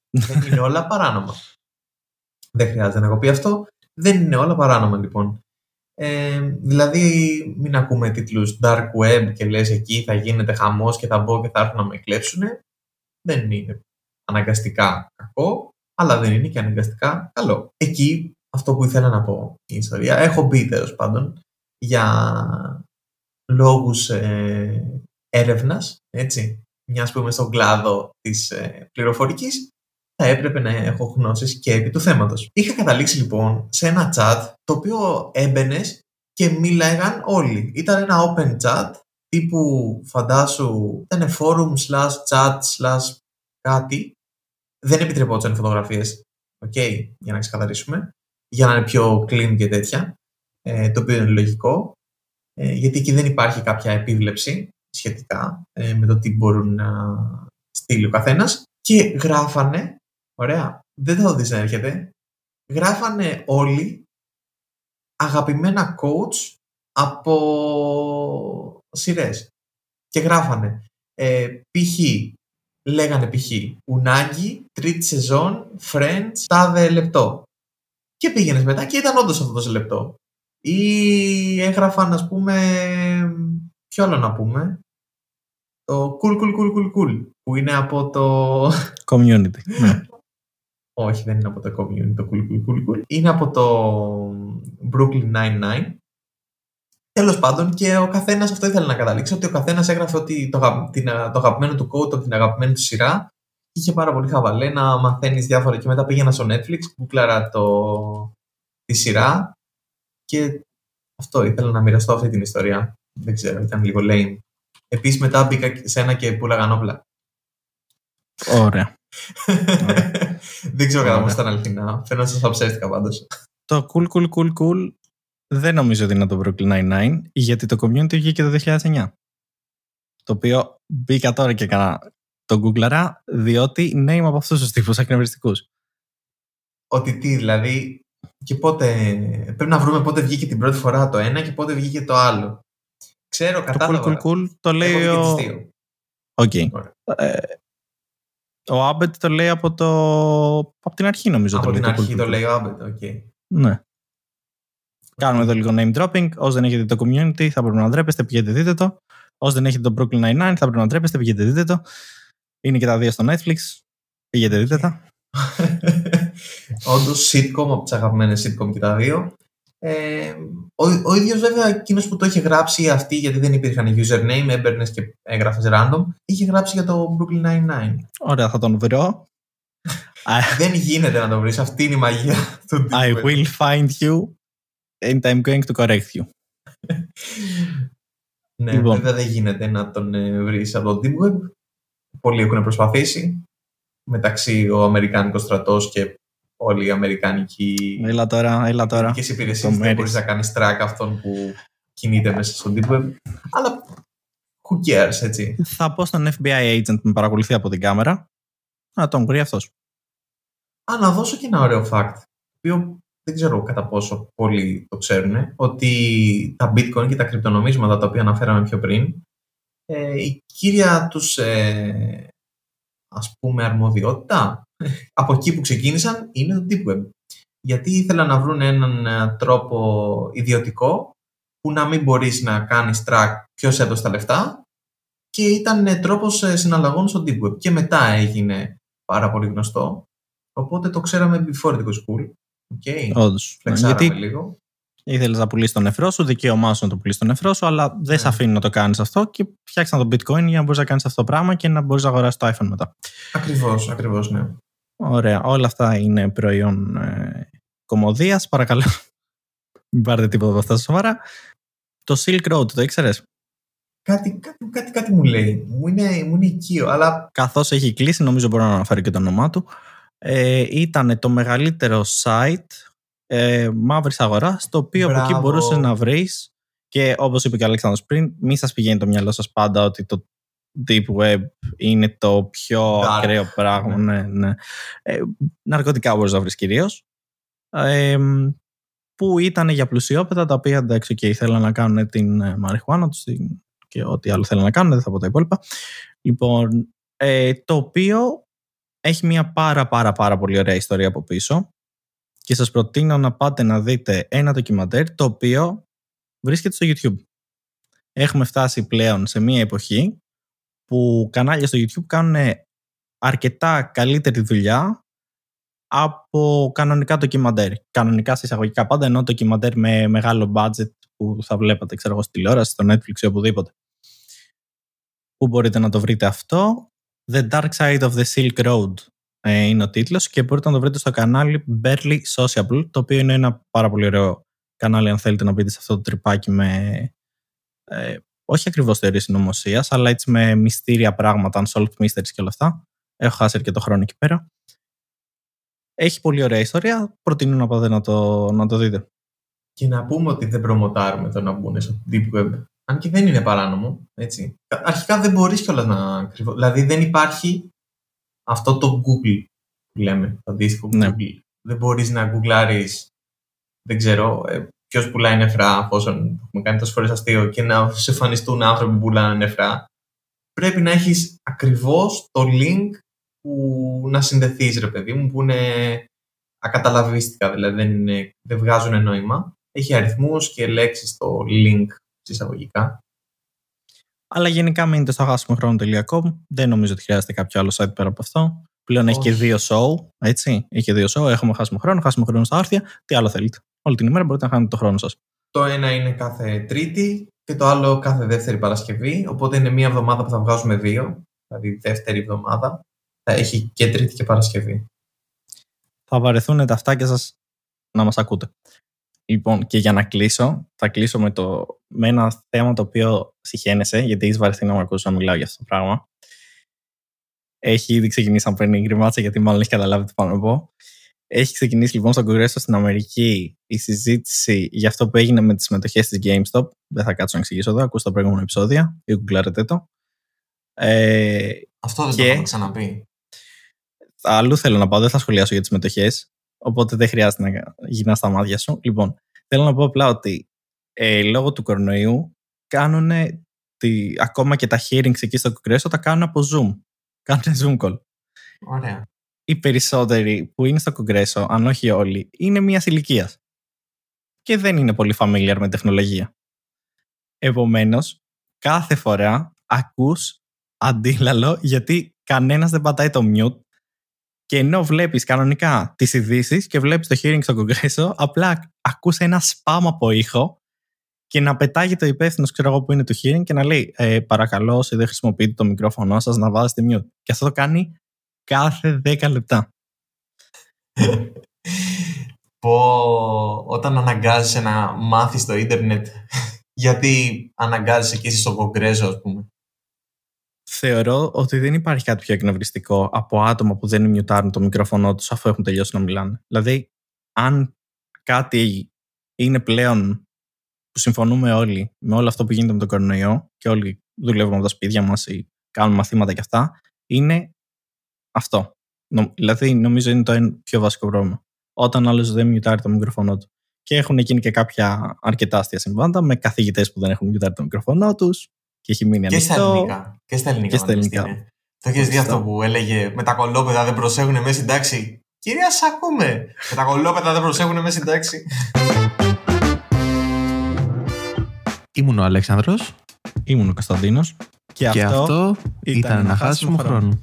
δεν είναι όλα παράνομα. Δεν χρειάζεται να έχω πει αυτό. Δεν είναι όλα παράνομα λοιπόν. Ε, δηλαδή, μην ακούμε τίτλους dark web και λες εκεί θα γίνεται χαμός και θα μπω και θα έρθουν να με κλέψουν. Δεν είναι αναγκαστικά κακό, αλλά δεν είναι και αναγκαστικά καλό. Εκεί, αυτό που ήθελα να πω η ιστορία, έχω μπει τέλος πάντων για λόγους ε, έρευνας, έτσι, μιας που είμαι στον κλάδο της ε, πληροφορικής θα έπρεπε να έχω γνώσεις και επί του θέματος. Είχα καταλήξει λοιπόν σε ένα chat το οποίο έμπαινες και μίλαγαν όλοι. Ήταν ένα open chat τύπου φαντάσου ήταν forum slash chat slash κάτι. Δεν επιτρεπόταν φωτογραφίες, okay, για να ξεκαθαρίσουμε, για να είναι πιο clean και τέτοια, ε, το οποίο είναι λογικό, ε, γιατί εκεί δεν υπάρχει κάποια επίβλεψη σχετικά ε, με το τι μπορούν να στείλει ο καθένας και γράφανε, ωραία, δεν θα το δεις να έρχεται, γράφανε όλοι αγαπημένα coach από σειρές. Και γράφανε ε, π.χ. Λέγανε π.χ. Ουνάγκη, τρίτη σεζόν, Friends, τάδε λεπτό. Και πήγαινες μετά και ήταν όντως αυτό το λεπτό. Ή έγραφαν, ας πούμε. Ποιο άλλο να πούμε; Το cool, cool, cool, cool, cool. Που είναι από το. Community. ναι. Όχι, δεν είναι από το community το cool, cool, cool, cool. Είναι από το Brooklyn Nine-Nine. Τέλος πάντων, και ο καθένας αυτό ήθελε να καταλήξει. Ότι ο καθένας έγραφε ότι το, την, το αγαπημένο του quote από την αγαπημένη του σειρά. Είχε πάρα πολύ χαβαλέ να μαθαίνεις διάφορα. Και μετά πήγαινα στο Netflix, γκούκλαρα το, τη σειρά. Και αυτό ήθελα να μοιραστώ αυτή την ιστορία. Δεν ξέρω, ήταν λίγο lame. Επίσης μετά μπήκα σε ένα και πουλάγαν όπλα. Ωραία. Δεν ξέρω κατά πόσο ήταν αληθινά. Φαίνεται να σας ψεύτηκα πάντως. Το cool, cool, cool, cool δεν νομίζω ότι είναι το Brooklyn Nine-Nine, γιατί το community βγήκε το 2009. Το οποίο μπήκα τώρα και έκανα το Googleara, διότι ναι είμαι από αυτούς τους τύπους ακνευριστικούς. Ότι τι, δηλαδή, και πότε. Πρέπει να βρούμε πότε βγήκε την πρώτη φορά το ένα και πότε βγήκε το άλλο. Ξέρω κατάλαβα. Το cool, cool, cool το λέει ο... OK. Okay. Ε, ο Άμπεντ το λέει από, το... από την αρχή νομίζω. Από το την λέει, αρχή το, το λέει ο Άμπεντ, OK. Okay. Ναι. Κάνουμε εδώ λίγο name dropping. Όσοι δεν έχετε το Community θα πρέπει να ντρέπεστε, πηγαίνετε δείτε το. Όσοι δεν έχετε το Brooklyn Nine-Nine θα πρέπει να ντρέπεστε, πηγαίνετε δείτε το. Είναι και τα δύο στο Netflix. Πηγαίνετε δείτε τα. Όντως, sitcom από τις αγαπημένες sitcom και τα δύο. Ε, ο, ο ίδιος βέβαια εκείνος που το είχε γράψει αυτή, γιατί δεν υπήρχαν username, έμπαιρνε και έγραφες random, είχε γράψει για το Brooklyn Nine-Nine. Ωραία, θα τον βρω. δεν γίνεται να τον βρεις. Αυτή είναι η μαγεία του I will find you and I'm going to correct you. ναι, λοιπόν. βέβαια δεν γίνεται να τον ε, βρεις από το Deep Web. Πολλοί έχουν προσπαθήσει. Μεταξύ ο Αμερικάνικος στρατός και όλοι οι Αμερικάνικοι έλα τώρα, έλα τώρα. υπηρεσίες δεν μπορείς να κάνεις track αυτόν που κινείται μέσα στο Deep Web. Αλλά who cares, έτσι. Θα πω στον FBI agent που με παρακολουθεί από την κάμερα να τον βρει αυτός. Α, να δώσω και ένα ωραίο fact, το οποίο δεν ξέρω κατά πόσο πολλοί το ξέρουν, ότι τα bitcoin και τα κρυπτονομίσματα τα οποία αναφέραμε πιο πριν, ε, η κύρια τους ε, ας πούμε αρμοδιότητα από εκεί που ξεκίνησαν είναι το Deep Web. Γιατί ήθελαν να βρουν έναν ε, τρόπο ιδιωτικό που να μην μπορείς να κάνεις track ποιος έδωσε τα λεφτά και ήταν ε, τρόπος ε, συναλλαγών στο Deep Web. Και μετά έγινε πάρα πολύ γνωστό. Οπότε το ξέραμε before the school. Okay. Όντως. Γιατί λίγο. ήθελες να πουλήσεις τον νεφρό σου, δικαίωμά σου να το πουλήσεις τον νεφρό σου, αλλά δεν ναι. σε αφήνει να το κάνεις αυτό και φτιάξαν το bitcoin για να μπορείς να κάνεις αυτό το πράγμα και να μπορείς να αγοράσεις το iPhone μετά. Ακριβώς, ακριβώς, ναι. Ωραία. Όλα αυτά είναι προϊόν ε, κομμωδίας. Παρακαλώ, μην πάρετε τίποτα από αυτά σοβαρά. Το Silk Road, το ήξερες; Κάτι, κάτι, κάτι, κάτι μου λέει. Μου είναι, μου είναι οικείο, αλλά. Καθώς έχει κλείσει, νομίζω μπορώ να αναφέρω και το όνομά του ε, ήταν το μεγαλύτερο site ε, μαύρης αγοράς, το οποίο από εκεί μπορούσες να βρεις και όπως είπε και ο Αλέξανδρος πριν, μη σας πηγαίνει το μυαλό σας πάντα ότι το Deep Web είναι το πιο Dark. ακραίο πράγμα. Ναι, ναι. Ε, ναρκωτικά μπορείς να βρεις κυρίως. Ε, που ήταν για πλουσιόπεδα τα οποία εντάξει και ήθελαν να κάνουν την ε, μαριχουάνα τους και ό,τι άλλο θέλουν να κάνουν, δεν θα πω τα υπόλοιπα. Λοιπόν, ε, το οποίο έχει μια πάρα πάρα πάρα πολύ ωραία ιστορία από πίσω και σας προτείνω να πάτε να δείτε ένα ντοκιμαντέρ το οποίο βρίσκεται στο YouTube. Έχουμε φτάσει πλέον σε μια εποχή που κανάλια στο YouTube κάνουν αρκετά καλύτερη δουλειά από κανονικά ντοκιμαντέρ. Κανονικά σε εισαγωγικά πάντα, ενώ ντοκιμαντέρ με μεγάλο budget που θα βλέπατε ξέρω εγώ, στη τηλεόραση, στο Netflix ή οπουδήποτε. Πού μπορείτε να το βρείτε αυτό. The Dark Side of the Silk Road ε, είναι ο τίτλος και μπορείτε να το βρείτε στο κανάλι Barely Sociable, το οποίο είναι ένα πάρα πολύ ωραίο κανάλι αν θέλετε να μπείτε σε αυτό το τρυπάκι με ε, όχι ακριβώς θεωρίες συνωμοσίας, αλλά έτσι με μυστήρια πράγματα, unsolved mysteries και όλα αυτά. Έχω χάσει και το χρόνο εκεί πέρα. Έχει πολύ ωραία ιστορία. Προτείνω να πάτε να το, να το δείτε. Και να πούμε ότι δεν προμοτάρουμε το να μπουν στο Deep Web. Αν και δεν είναι παράνομο. Έτσι. Αρχικά δεν μπορείς κιόλας να κρυβώ. Δηλαδή δεν υπάρχει αυτό το Google που λέμε, το αντίστοιχο Ναι. Google. Δεν μπορείς να γκουγκλάρεις, δεν ξέρω, ε, ποιος πουλάει νεφρά, εφόσον έχουμε κάνει τόσες φορές αστείο, και να σε εμφανιστούν άνθρωποι που πουλάνε νεφρά. Πρέπει να έχεις ακριβώς το link που να συνδεθείς, ρε παιδί μου, που είναι ακαταλαβίστικα, δηλαδή δεν, είναι, δεν βγάζουν νόημα. Έχει αριθμούς και λέξεις στο link συσσαγωγικά. Αλλά γενικά μείνετε στο χάσιμοχρόνο.com. Δεν νομίζω ότι χρειάζεται κάποιο άλλο site πέρα από αυτό. Πλέον έχει και Όχι. δύο show. Έτσι. Έχει και δύο show. Έχουμε χάσιμο χρόνο, χάσιμο χρόνο στα άρθια. Τι άλλο θέλετε. Όλη την ημέρα μπορείτε να χάνετε το χρόνο σας. Το ένα είναι κάθε Τρίτη και το άλλο κάθε δεύτερη Παρασκευή. Οπότε είναι μία εβδομάδα που θα βγάζουμε δύο. Δηλαδή δεύτερη εβδομάδα. Θα έχει και Τρίτη και Παρασκευή. Θα βαρεθούν τα αυτάκια σας να μας ακούτε. Λοιπόν, και για να κλείσω, θα κλείσω με, το, με ένα θέμα το οποίο συχαίνεσαι, γιατί έχεις βαρεθεί να με ακούσεις να μιλάω για αυτό το πράγμα. Έχει ήδη ξεκινήσει να παίρνει γκριμάτσα, γιατί μάλλον έχει καταλάβει τι πάνω να πω. Έχει ξεκινήσει λοιπόν στο Κογκρέσο στην Αμερική η συζήτηση για αυτό που έγινε με τις συμμετοχές της GameStop. Δεν θα κάτσω να εξηγήσω εδώ, ακούστε τα προηγούμενα επεισόδια ή γκουγκλάρετε το. Ε, Αυτό δεν Και- το έχουμε ξαναπεί. αλλού θέλω να πάω, δεν θα σχολιάσω για τις μετοχέ. Οπότε δεν χρειάζεται να γυρνά στα μάτια σου. Λοιπόν, θέλω να πω απλά ότι ε, λόγω του κορονοϊού κάνουν τη, ακόμα και τα hearings εκεί στο Κογκρέσο τα κάνουν από Zoom. Κάνουν Zoom call. Ωραία. Οι περισσότεροι που είναι στο Κογκρέσο, αν όχι όλοι, είναι μιας ηλικίας. Και δεν είναι πολύ familiar με τεχνολογία. Επομένως, κάθε φορά ακούς αντίλαλο γιατί κανένας δεν πατάει το mute και ενώ βλέπεις κανονικά τις ειδήσεις και βλέπεις το hearing στο Κογκρέσο, απλά ακούς ένα spam από ήχο και να πετάγει το υπεύθυνος, ξέρω εγώ, που είναι το hearing και να λέει ε, παρακαλώ όσοι δεν χρησιμοποιείτε το μικρόφωνο σας να βάζετε mute. Και αυτό το κάνει κάθε 10 λεπτά. Πω, όταν αναγκάζεσαι να μάθεις το ίντερνετ, γιατί αναγκάζεσαι και εσύ στο κογκρέζο, ας πούμε. Θεωρώ ότι δεν υπάρχει κάτι πιο εκνευριστικό από άτομα που δεν μιουτάρουν το μικρόφωνο τους αφού έχουν τελειώσει να μιλάνε. Δηλαδή, αν κάτι είναι πλέον που συμφωνούμε όλοι με όλο αυτό που γίνεται με τον κορονοϊό και όλοι δουλεύουμε από τα σπίτια μας ή κάνουμε μαθήματα και αυτά, είναι αυτό. Νο- Δηλαδή, νομίζω είναι το ένα πιο βασικό πρόβλημα. Όταν άλλος δεν μιουτάρει το μικρόφωνο του. Και έχουν γίνει και κάποια αρκετά αστεία συμβάντα με καθηγητές που δεν έχουν μιουτάρει το μικρόφωνο τους και έχει μείνει Και στα ανοιχτό. ελληνικά. Και στα ελληνικά. Και στα ελληνικά. πανεπιστήμια. Το έχεις δει αυτό που έλεγε με τα κολόπεδα δεν προσέχουν μέσα στην τάξη. Κυρία, σ' ακούμε. Με τα κολόπεδα δεν προσέχουν μέσα στην τάξη. Ήμουν ο Αλέξανδρος Ήμουν ο Κωνσταντίνος. Και, και αυτό, αυτό ήταν ένα χάσιμο χρόνο.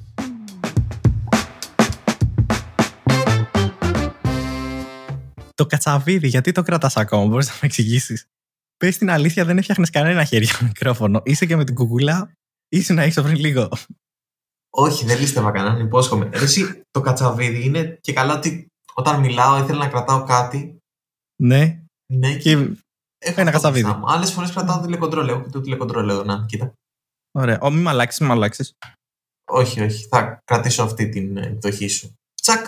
Το κατσαβίδι, γιατί το κρατάς ακόμα, μπορείς να με εξηγήσεις; Πες την αλήθεια, δεν έφτιαχνες κανένα χέρι για μικρόφωνο. Είσαι και με την κουκουλά, είσαι να έχεις πριν λίγο. Όχι, δεν λύστευα κανέναν, υπόσχομαι. Ρε, Εσύ, το κατσαβίδι είναι και καλά ότι όταν μιλάω ήθελα να κρατάω κάτι. Ναι, Ναι, και. έχω ένα αυτό κατσαβίδι. μπροστά μου. Άλλες φορές κρατάω τηλεκοντρόλ. Έχω και το τηλεκοντρόλ εδώ, να, κοίτα. Ωραία. Ω, μη με αλλάξεις, μη με αλλάξεις. Όχι, όχι. Θα κρατήσω αυτή την ε, εκδοχή σου. Τσακ.